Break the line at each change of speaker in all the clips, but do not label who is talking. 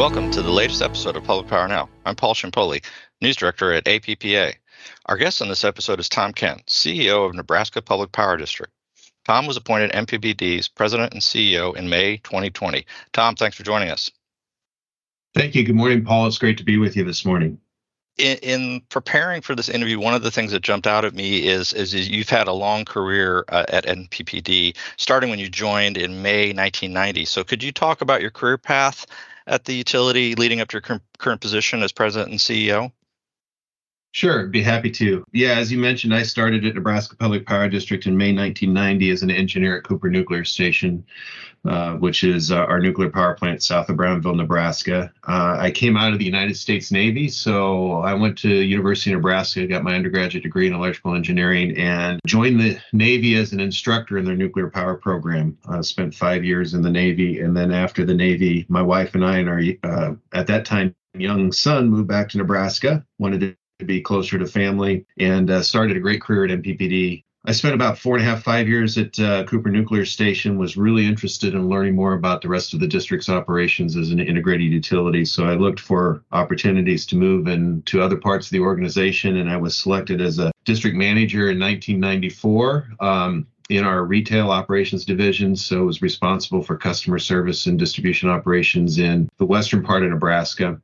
Welcome to the latest episode of Public Power Now. I'm Paul Ciampoli, News Director at APPA. Our guest on this episode is Tom Kent, CEO of Nebraska Public Power District. Tom was appointed NPPD's President and CEO in May 2020. Tom, thanks for joining us.
Thank you. Good morning, Paul. It's great to be with you this morning.
In, in preparing for this interview, one of the things that jumped out at me is, is, is you've had a long career uh, at NPPD, starting when you joined in May 1990. So, could you talk about your career path at the utility leading up to your current position as president and CEO?
Sure, be happy to. Yeah, as you mentioned, I started at Nebraska Public Power District in May 1990 as an engineer at Cooper Nuclear Station, uh, which is uh, our nuclear power plant south of Brownville, Nebraska. Uh, I came out of the United States Navy, so I went to University of Nebraska, got my undergraduate degree in electrical engineering, and joined the Navy as an instructor in their nuclear power program. Spent five years in the Navy, and then after the Navy, my wife and I and our uh, at that time young son moved back to Nebraska. Wanted to to be closer to family and uh, started a great career at NPPD. I spent about four and a half, five years at uh, Cooper Nuclear Station, was really interested in learning more about the rest of the district's operations as an integrated utility. So I looked for opportunities to move into other parts of the organization, and I was selected as a district manager in 1994. Um, in our retail operations division, so was responsible for customer service and distribution operations in the western part of Nebraska.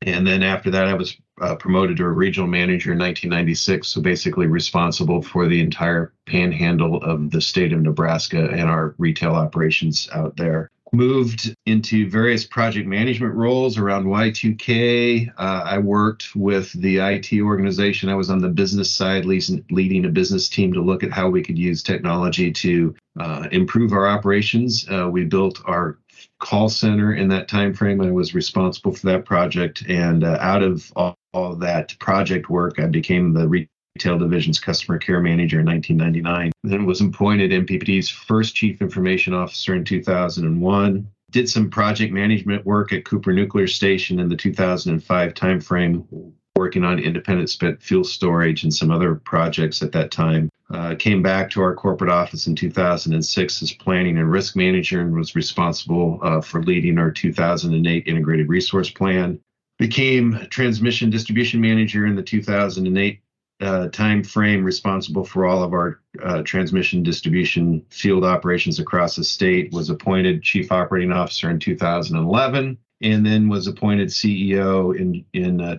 And then after that, I was uh, promoted to a regional manager in 1996. So basically responsible for the entire panhandle of the state of Nebraska and our retail operations out there. Moved into various project management roles around Y2K. Uh, I worked with the IT organization. I was on the business side, leading a business team to look at how we could use technology to uh, improve our operations. Uh, we built our call center in that time frame. I was responsible for that project, and uh, out of all, all, that project work, I became the retail division's customer care manager in 1999. Then was appointed NPPD's first chief information officer in 2001. Did some project management work at Cooper Nuclear Station in the 2005 timeframe, working on independent spent fuel storage and some other projects at that time. Uh, came back to our corporate office in 2006 as planning and risk manager and was responsible uh, for leading our 2008 integrated resource plan. Became transmission distribution manager in the 2008 uh, time frame, responsible for all of our uh, transmission distribution field operations across the state. Was appointed chief operating officer in 2011 and then was appointed CEO in in uh,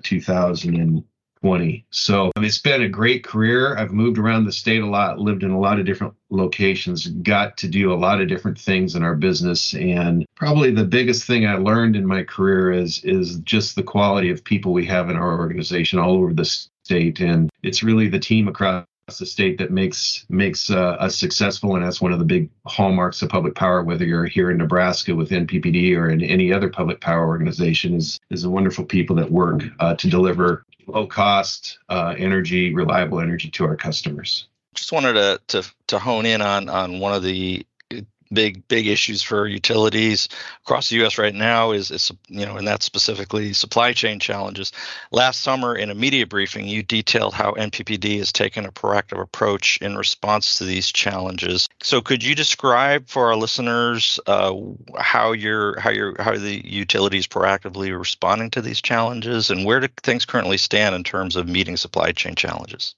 2020. So it's been a great career. I've moved around the state a lot, lived in a lot of different locations, got to do a lot of different things in our business, and probably the biggest thing I learned in my career is is just the quality of people we have in our organization all over the state, and it's really the team across the state that makes makes uh, us successful, and that's one of the big hallmarks of public power. Whether you're here in Nebraska with NPPD or in any other public power organization, is is the wonderful people that work uh, to deliver low cost uh, energy, reliable energy to our customers.
Just wanted to to to hone in on on one of the big big issues for utilities across the U.S. right now is, is you know, and that's specifically supply chain challenges. Last summer, in a media briefing, you detailed how NPPD has taken a proactive approach in response to these challenges. So, could you describe for our listeners uh, how you're how you're how the utilities proactively responding to these challenges, and where do things currently stand in terms of meeting supply chain challenges?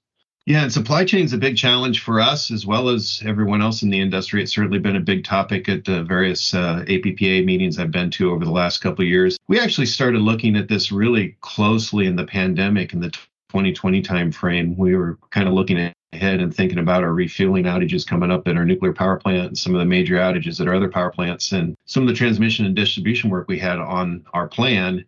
Yeah, and supply chain is a big challenge for us as well as everyone else in the industry. It's certainly been a big topic at the various uh, APPA meetings I've been to over the last couple of years. We actually started looking at this really closely in the pandemic in the 2020 timeframe. We were kind of looking ahead and thinking about our refueling outages coming up at our nuclear power plant and some of the major outages at our other power plants and some of the transmission and distribution work we had on our plan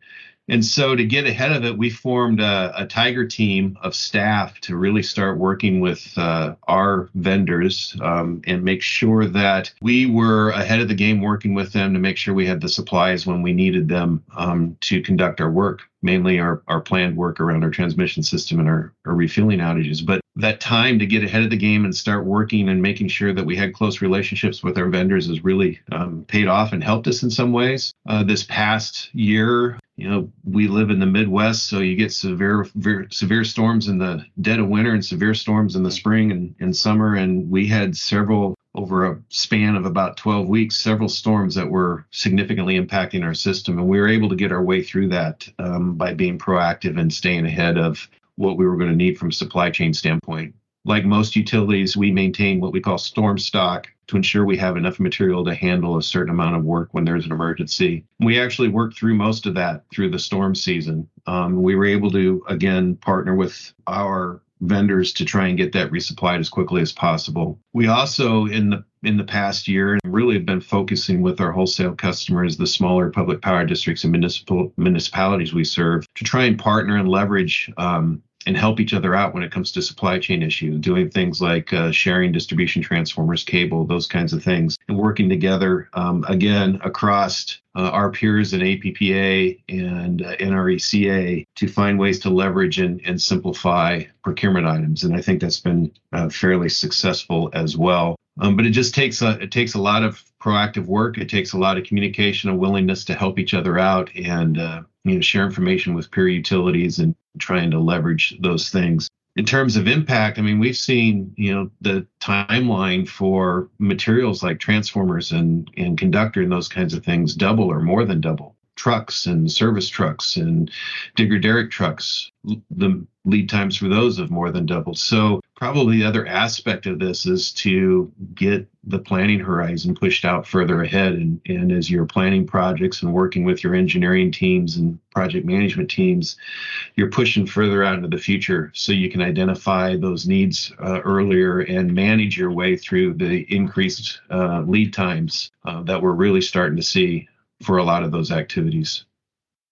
and so to get ahead of it, we formed a, a Tiger team of staff to really start working with uh, our vendors um, and make sure that we were ahead of the game working with them to make sure we had the supplies when we needed them um, to conduct our work, mainly our, our planned work around our transmission system and our, our refueling outages. But that time to get ahead of the game and start working and making sure that we had close relationships with our vendors has really um, paid off and helped us in some ways. Uh, this past year, you know, we live in the Midwest, so you get severe, severe, severe storms in the dead of winter and severe storms in the spring and, and summer. And we had several over a span of about 12 weeks several storms that were significantly impacting our system. And we were able to get our way through that um, by being proactive and staying ahead of what we were going to need from a supply chain standpoint. Like most utilities, we maintain what we call storm stock to ensure we have enough material to handle a certain amount of work when there's an emergency. We actually worked through most of that through the storm season. Um, we were able to, again, partner with our vendors to try and get that resupplied as quickly as possible. We also in the in the past year really have been focusing with our wholesale customers, the smaller public power districts and municipal municipalities we serve, to try and partner and leverage um, and help each other out when it comes to supply chain issues, doing things like uh, sharing distribution transformers, cable, those kinds of things, and working together um, again across uh, our peers in APPA and uh, NRECA to find ways to leverage and, and simplify procurement items. And I think that's been uh, fairly successful as well. Um, but it just takes a it takes a lot of proactive work. It takes a lot of communication, a willingness to help each other out, and uh, you know share information with peer utilities and trying to leverage those things. In terms of impact, I mean, we've seen you know the timeline for materials like transformers and and conductor and those kinds of things double or more than double trucks and service trucks and digger derrick trucks the lead times for those have more than doubled. So probably the other aspect of this is to get the planning horizon pushed out further ahead. And, and as you're planning projects and working with your engineering teams and project management teams you're pushing further out into the future. So you can identify those needs uh, earlier and manage your way through the increased uh, lead times uh, that we're really starting to see for a lot of those activities.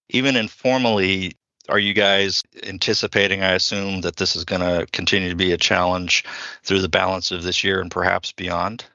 Even informally, are you guys anticipating, I assume, that this is going to continue to be a challenge through the balance of this year and perhaps beyond?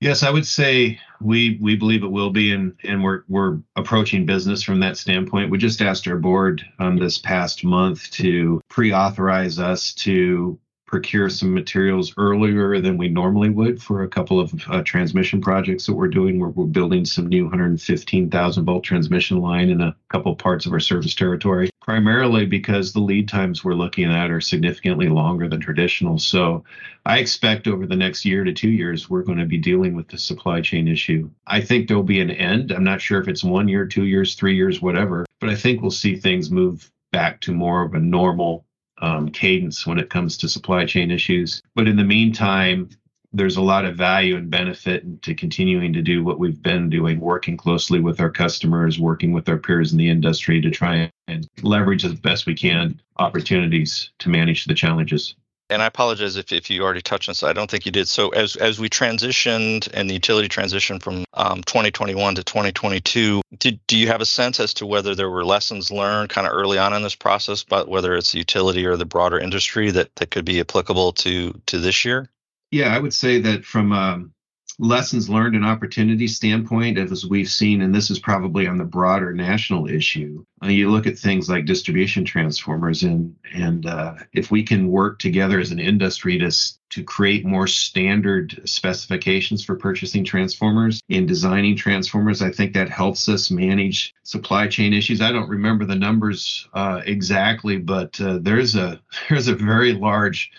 Yes, I would say we we believe it will be, and and we're we're approaching business from that standpoint. We just asked our board um, this past month to pre-authorize us to procure some materials earlier than we normally would for a couple of uh, transmission projects that we're doing. We're, we're building some new 115,000 volt transmission line in a couple parts of our service territory, primarily because the lead times we're looking at are significantly longer than traditional. So I expect over the next year to two years, we're going to be dealing with the supply chain issue. I think there'll be an end. I'm not sure if it's one year, two years, three years, whatever, but I think we'll see things move back to more of a normal um, cadence when it comes to supply chain issues. But in the meantime, there's a lot of value and benefit to continuing to do what we've been doing, working closely with our customers, working with our peers in the industry to try and leverage as best we can opportunities to manage the challenges
and I apologize if, if you already touched on this. I don't think you did. So as as we transitioned and the utility transitioned from um, 2021 to 2022, did, do you have a sense as to whether there were lessons learned kind of early on in this process, but whether it's the utility or the broader industry that, that could be applicable to to this year?
Yeah, I would say that from um, lessons learned and opportunity standpoint, as we've seen, and this is probably on the broader national issue, uh, you look at things like distribution transformers, and and uh, if we can work together as an industry to to create more standard specifications for purchasing transformers in designing transformers, I think that helps us manage supply chain issues. I don't remember the numbers uh, exactly, but uh, there's a there's a very large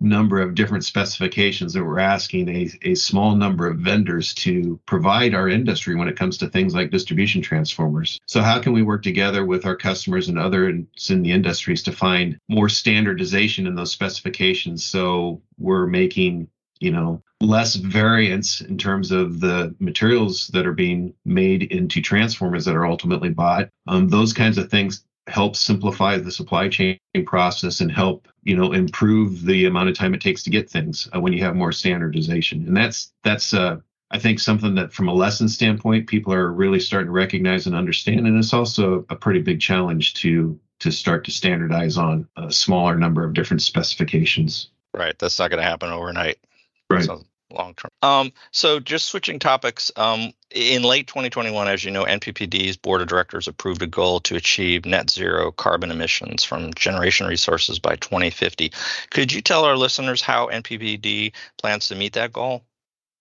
number of different specifications that we're asking a, a small number of vendors to provide our industry when it comes to things like distribution transformers. So how can we work together with our customers and others in the industries to find more standardization in those specifications so we're making you know less variance in terms of the materials that are being made into transformers that are ultimately bought um, those kinds of things help simplify the supply chain process and help you know improve the amount of time it takes to get things uh, when you have more standardization. And that's that's uh, i think something that from a lesson standpoint people are really starting to recognize and understand. And it's also a pretty big challenge to to start to standardize on a smaller number of different specifications.
Right. That's not going to happen overnight.
Right. So
long term. Um, so just switching topics, um, in late 2021, as you know, NPPD's board of directors approved a goal to achieve net zero carbon emissions from generation resources by 2050. Could you tell our listeners how NPPD plans to meet that goal?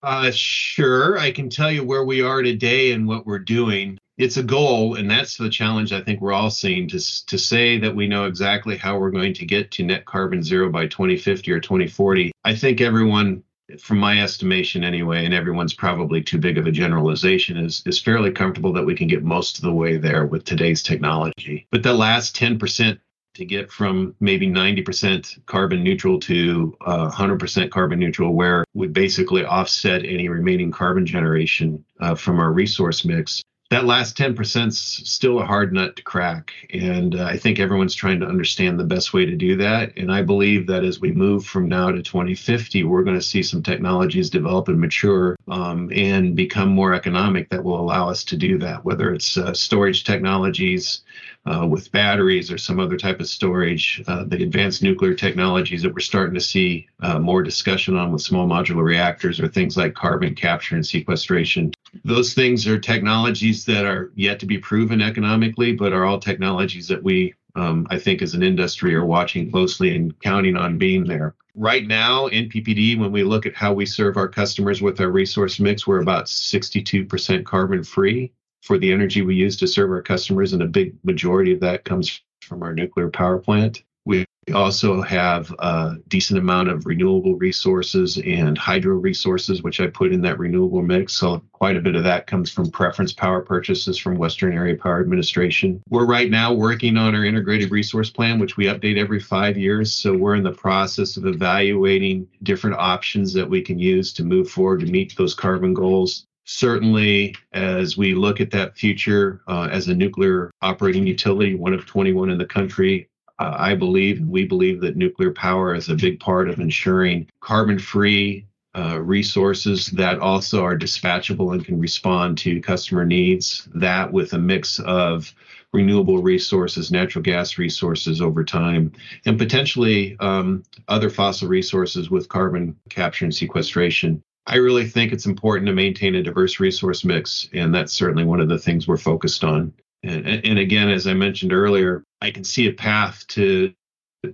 Uh, sure. I can tell you where we are today and what we're doing. It's a goal, and that's the challenge I think we're all seeing to, to say that we know exactly how we're going to get to net carbon zero by 2050 or 2040. I think everyone from my estimation anyway, and everyone's probably too big of a generalization, is is fairly comfortable that we can get most of the way there with today's technology. But the last 10% to get from maybe 90% carbon neutral to uh, 100% carbon neutral, where we basically offset any remaining carbon generation uh, from our resource mix, that last 10% is still a hard nut to crack. And uh, I think everyone's trying to understand the best way to do that. And I believe that as we move from now to 2050, we're going to see some technologies develop and mature um, and become more economic that will allow us to do that, whether it's uh, storage technologies. Uh, with batteries or some other type of storage, uh, the advanced nuclear technologies that we're starting to see uh, more discussion on with small modular reactors or things like carbon capture and sequestration those things are technologies that are yet to be proven economically, but are all technologies that we, um, I think, as an industry, are watching closely and counting on being there. Right now, NPPD, when we look at how we serve our customers with our resource mix, we're about 62% carbon free for the energy we use to serve our customers, and a big majority of that comes from our nuclear power plant. We also have a decent amount of renewable resources and hydro resources, which I put in that renewable mix. So quite a bit of that comes from preference power purchases from Western Area Power Administration. We're right now working on our integrated resource plan, which we update every five years. So we're in the process of evaluating different options that we can use to move forward to meet those carbon goals certainly as we look at that future uh, as a nuclear operating utility, one of 21 in the country, uh, I believe, we believe that nuclear power is a big part of ensuring carbon free uh, resources that also are dispatchable and can respond to customer needs. That with a mix of renewable resources, natural gas resources over time, and potentially um, other fossil resources with carbon capture and sequestration. I really think it's important to maintain a diverse resource mix, and that's certainly one of the things we're focused on. And, and again, as I mentioned earlier, I can see a path to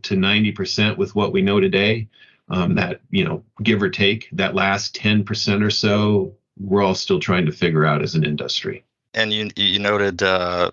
to 90% with what we know today. Um, that you know, give or take, that last 10% or so, we're all still trying to figure out as an industry.
And you you noted uh,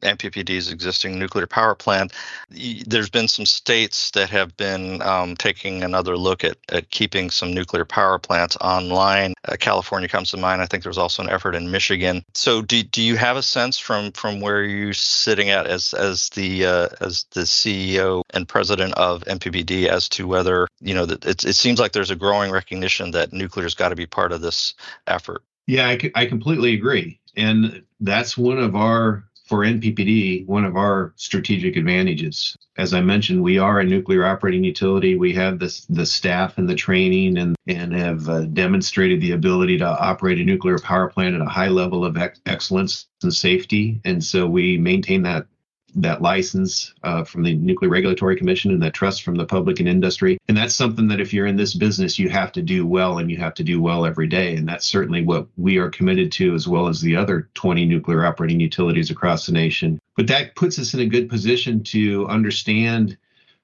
NPPD's existing nuclear power plant. There's been some states that have been um, taking another look at, at keeping some nuclear power plants online. Uh, California comes to mind. I think there's also an effort in Michigan. So, do, do you have a sense from from where you're sitting at as as the uh, as the CEO and president of NPPD as to whether you know that it, it seems like there's a growing recognition that nuclear's got to be part of this effort.
Yeah, I, I completely agree. And that's one of our for NPPD, one of our strategic advantages. As I mentioned, we are a nuclear operating utility. We have the, the staff and the training and, and have uh, demonstrated the ability to operate a nuclear power plant at a high level of ex- excellence and safety. And so we maintain that that license uh, from the Nuclear Regulatory Commission and that trust from the public and industry. And that's something that if you're in this business, you have to do well and you have to do well every day. And that's certainly what we are committed to, as well as the other 20 nuclear operating utilities across the nation. But that puts us in a good position to understand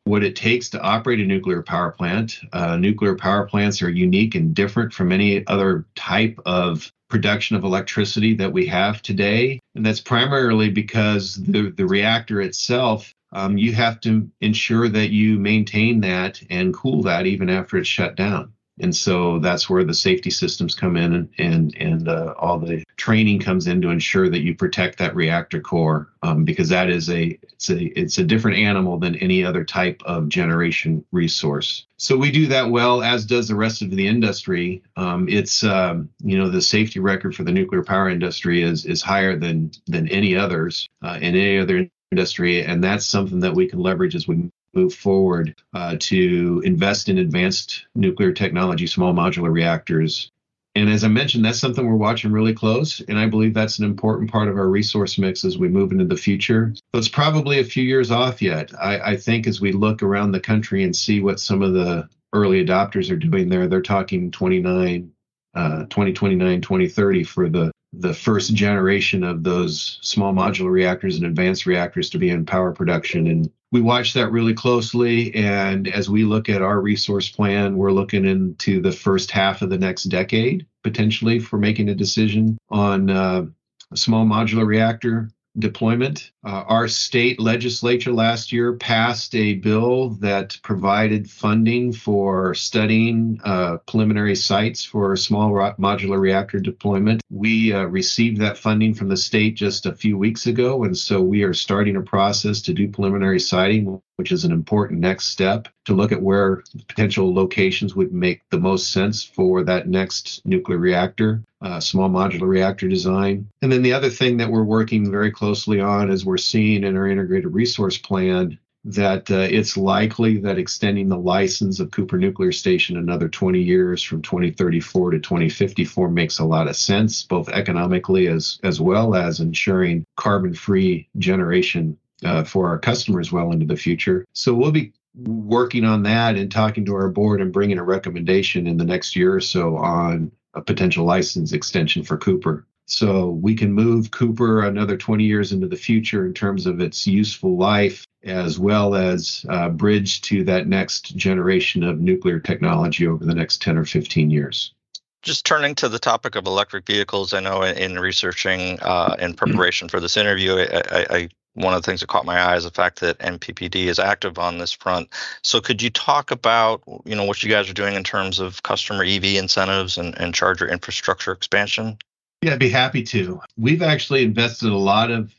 what it takes to operate a nuclear power plant. Uh, nuclear power plants are unique and different from any other type of production of electricity that we have today. And that's primarily because the, the reactor itself, um, you have to ensure that you maintain that and cool that even after it's shut down and so that's where the safety systems come in and and, and uh, all the training comes in to ensure that you protect that reactor core um, because that is a it's a it's a different animal than any other type of generation resource. So we do that well as does the rest of the industry. Um, it's um, you know the safety record for the nuclear power industry is is higher than than any others uh, in any other industry and that's something that we can leverage as we move forward uh, to invest in advanced nuclear technology, small modular reactors. And as I mentioned, that's something we're watching really close. And I believe that's an important part of our resource mix as we move into the future. But it's probably a few years off yet. I, I think as we look around the country and see what some of the early adopters are doing there, they're talking 29, uh, 2029, 2030 for the the first generation of those small modular reactors and advanced reactors to be in power production. And we watch that really closely. And as we look at our resource plan, we're looking into the first half of the next decade potentially for making a decision on uh, a small modular reactor. deployment. Uh, our state legislature last year passed a bill that provided funding for studying uh, preliminary sites for small modular reactor deployment. We uh, received that funding from the state just a few weeks ago, and so we are starting a process to do preliminary siting, which is an important next step to look at where potential locations would make the most sense for that next nuclear reactor uh, small modular reactor design. And then the other thing that we're working very closely on is we're seeing in our integrated resource plan that uh, it's likely that extending the license of Cooper Nuclear Station another 20 years from 2034 to 2054 makes a lot of sense, both economically as as well as ensuring carbon-free generation uh, for our customers well into the future. So we'll be working on that and talking to our board and bringing a recommendation in the next year or so on a potential license extension for Cooper. So we can move Cooper another 20 years into the future in terms of its useful life, as well as uh, bridge to that next generation of nuclear technology over the next 10 or 15 years.
Just turning to the topic of electric vehicles, I know in researching uh, in preparation for this interview, I, I, I one of the things that caught my eye is the fact that NPPD is active on this front. So could you talk about you know what you guys are doing in terms of customer EV incentives and, and charger infrastructure expansion?
Yeah, I'd be happy to. We've actually invested a lot of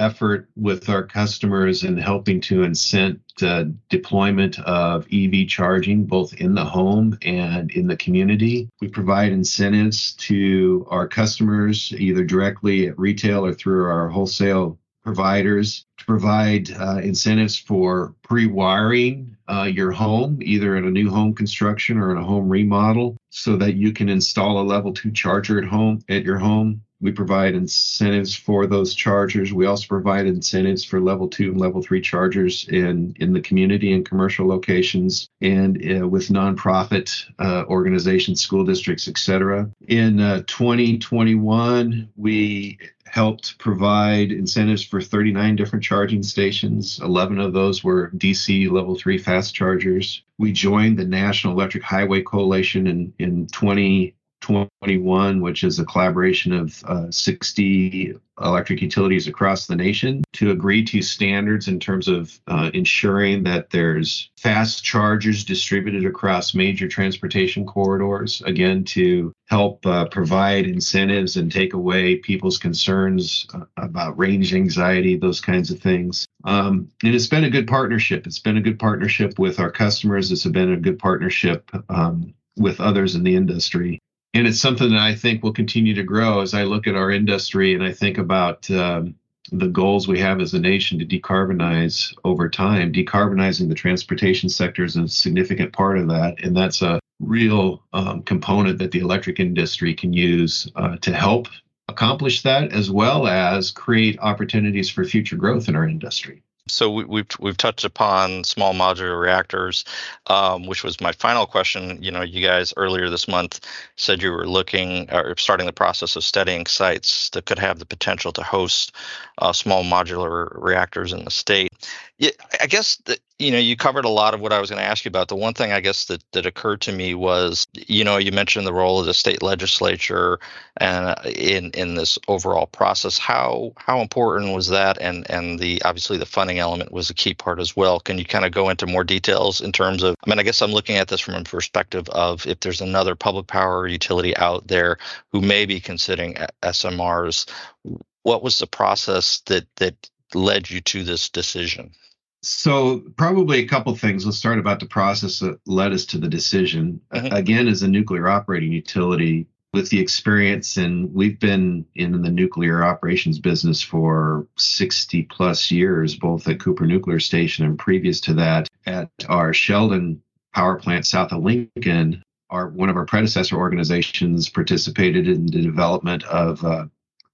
effort with our customers in helping to incent uh, deployment of EV charging both in the home and in the community. We provide incentives to our customers either directly at retail or through our wholesale providers to provide uh, incentives for pre-wiring uh, your home, either in a new home construction or in a home remodel, so that you can install a level two charger at home at your home we provide incentives for those chargers. We also provide incentives for level two and level three chargers in, in the community and commercial locations and uh, with nonprofit uh, organizations, school districts, etc. In uh, 2021, we helped provide incentives for 39 different charging stations. 11 of those were DC level 3 fast chargers. We joined the National Electric Highway Coalition in, in 20 21, which is a collaboration of uh, 60 electric utilities across the nation to agree to standards in terms of uh, ensuring that there's fast chargers distributed across major transportation corridors, again, to help uh, provide incentives and take away people's concerns uh, about range anxiety, those kinds of things. Um, and it's been a good partnership. It's been a good partnership with our customers. It's been a good partnership um, with others in the industry and it's something that I think will continue to grow as I look at our industry and I think about um, the goals we have as a nation to decarbonize over time. Decarbonizing the transportation sector is a significant part of that, and that's a real um, component that the electric industry can use uh, to help accomplish that, as well as create opportunities for future growth in our industry
so we, have we've, we've touched upon small modular reactors, um, which was my final question. You know, you guys earlier this month said you were looking or starting the process of studying sites that could have the potential to host uh, small modular reactors in the state. Yeah, I guess that you know you covered a lot of what I was going to ask you about. The one thing I guess that that occurred to me was you know you mentioned the role of the state legislature and uh, in in this overall process. How how important was that? And and the obviously the funding element was a key part as well. Can you kind of go into more details in terms of? I mean, I guess I'm looking at this from a perspective of if there's another public power utility out there who may be considering SMRs. What was the process that that led you to this decision?
So, probably a couple things. Let's start about the process that led us to the decision. Mm-hmm. Again, as a nuclear operating utility, with the experience, and we've been in the nuclear operations business for 60 plus years, both at Cooper Nuclear Station and previous to that at our Sheldon power plant south of Lincoln. Our one of our predecessor organizations participated in the development of uh,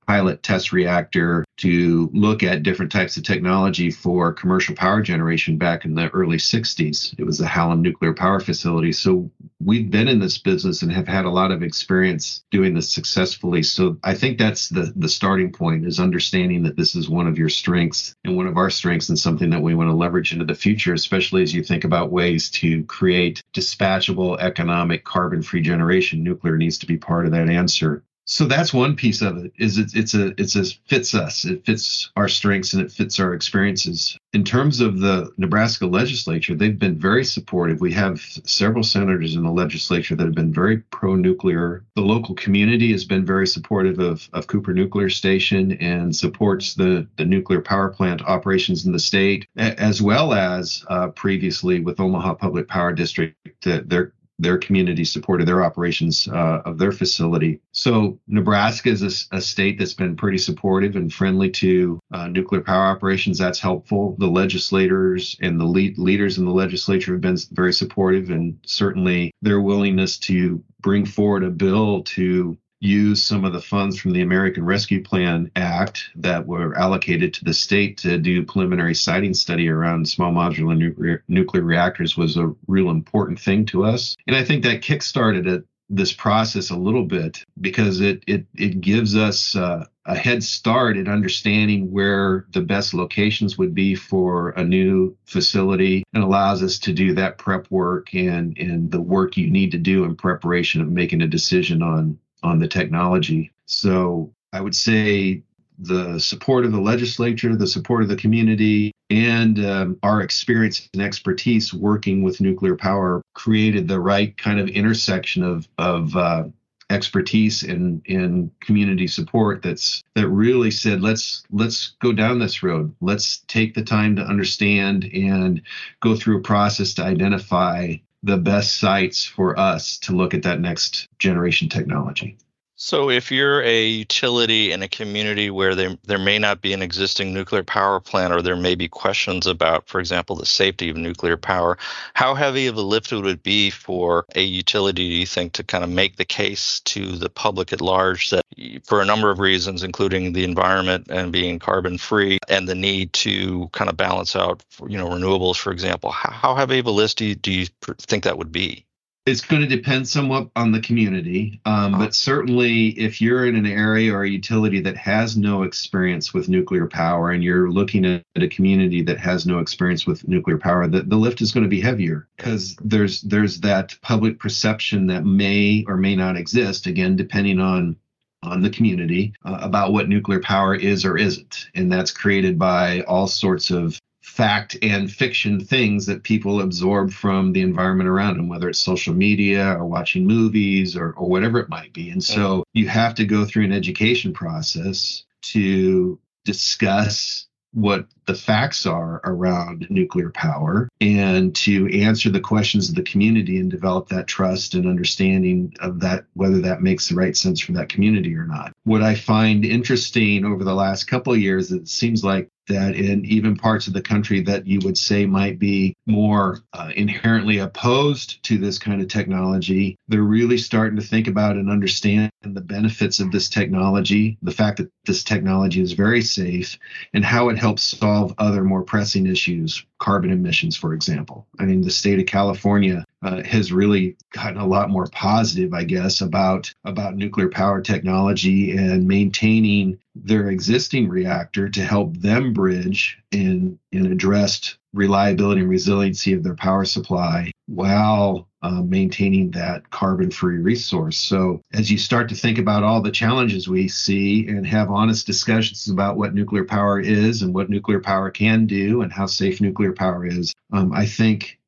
pilot test reactor to look at different types of technology for commercial power generation back in the early 60s. It was the Hallam Nuclear Power Facility. So we've been in this business and have had a lot of experience doing this successfully. So I think that's the the starting point is understanding that this is one of your strengths and one of our strengths and something that we want to leverage into the future, especially as you think about ways to create dispatchable economic carbon-free generation. Nuclear needs to be part of that answer. So that's one piece of it. Is it's it's a it's a fits us. It fits our strengths and it fits our experiences. In terms of the Nebraska legislature, they've been very supportive. We have several senators in the legislature that have been very pro-nuclear. The local community has been very supportive of, of Cooper Nuclear Station and supports the, the nuclear power plant operations in the state, as well as uh, previously with Omaha Public Power District. That their their community supported their operations uh, of their facility. So Nebraska is a, a, state that's been pretty supportive and friendly to uh, nuclear power operations. That's helpful. The legislators and the lead, leaders in the legislature have been very supportive, and certainly their willingness to bring forward a bill to use some of the funds from the American Rescue Plan Act that were allocated to the state to do preliminary siting study around small modular nuclear, nuclear reactors was a real important thing to us. And I think that kickstarted it, this process a little bit because it it it gives us uh, a head start in understanding where the best locations would be for a new facility and allows us to do that prep work and and the work you need to do in preparation of making a decision on on the technology. So I would say the support of the legislature, the support of the community, and um, our experience and expertise working with nuclear power created the right kind of intersection of of uh, expertise and in community support that's that really said let's let's go down this road let's take the time to understand and go through a process to identify the best sites for us to look at that next generation technology.
So, if you're a utility in a community where there, there may not be an existing nuclear power plant, or there may be questions about, for example, the safety of nuclear power, how heavy of a lift would it be for a utility, do you think, to kind of make the case to the public at large that, for a number of reasons, including the environment and being carbon free and the need to kind of balance out, you know, renewables, for example, how, heavy of a list do you, do you think that would be?
It's going to depend somewhat on the community, um, but certainly if you're in an area or a utility that has no experience with nuclear power and you're looking at a community that has no experience with nuclear power, the, the lift is going to be heavier because there's there's that public perception that may or may not exist. Again, depending on on the community uh, about what nuclear power is or isn't. And that's created by all sorts of fact and fiction things that people absorb from the environment around them, whether it's social media or watching movies or, or whatever it might be. And so you have to go through an education process to discuss what the facts are around nuclear power and to answer the questions of the community and develop that trust and understanding of that whether that makes the right sense for that community or not what i find interesting over the last couple of years it seems like that in even parts of the country that you would say might be more uh, inherently opposed to this kind of technology, they're really starting to think about and understand the benefits of this technology, the fact that this technology is very safe, and how it helps solve other more pressing issues, carbon emissions, for example. I mean, the state of California uh, has really gotten a lot more positive, I guess, about about nuclear power technology and maintaining their existing reactor to help them bridge and, and address reliability and resiliency of their power supply while uh, maintaining that carbon free resource. So, as you start to think about all the challenges we see and have honest discussions about what nuclear power is and what nuclear power can do and how safe nuclear power is, um, I think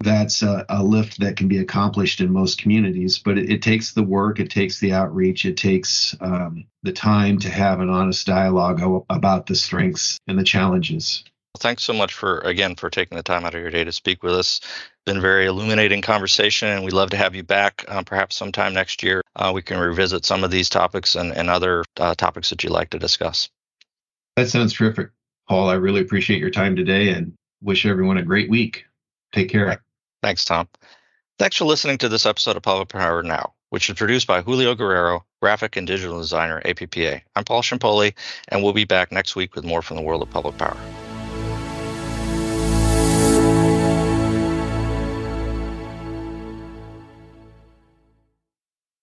that's a, a, lift that can be accomplished in most communities. But it, it takes the work, it takes the outreach, it takes um, the time to have an honest dialogue about the strengths and the challenges.
thanks so much for again for taking the time out of your day to speak with us. Been very illuminating conversation, and we'd love to have you back. Um, perhaps sometime next year, uh, we can revisit some of these topics and, and other uh, topics that you'd like to discuss.
That sounds terrific, Paul. I really appreciate your time today, and wish everyone a great week. Take care.
Thanks, Tom. Thanks for listening to this episode of Public Power Now, which is produced by Julio Guerrero, graphic and digital designer, APPA. I'm Paul Ciampoli, and we'll be back next week with more from the world of public power.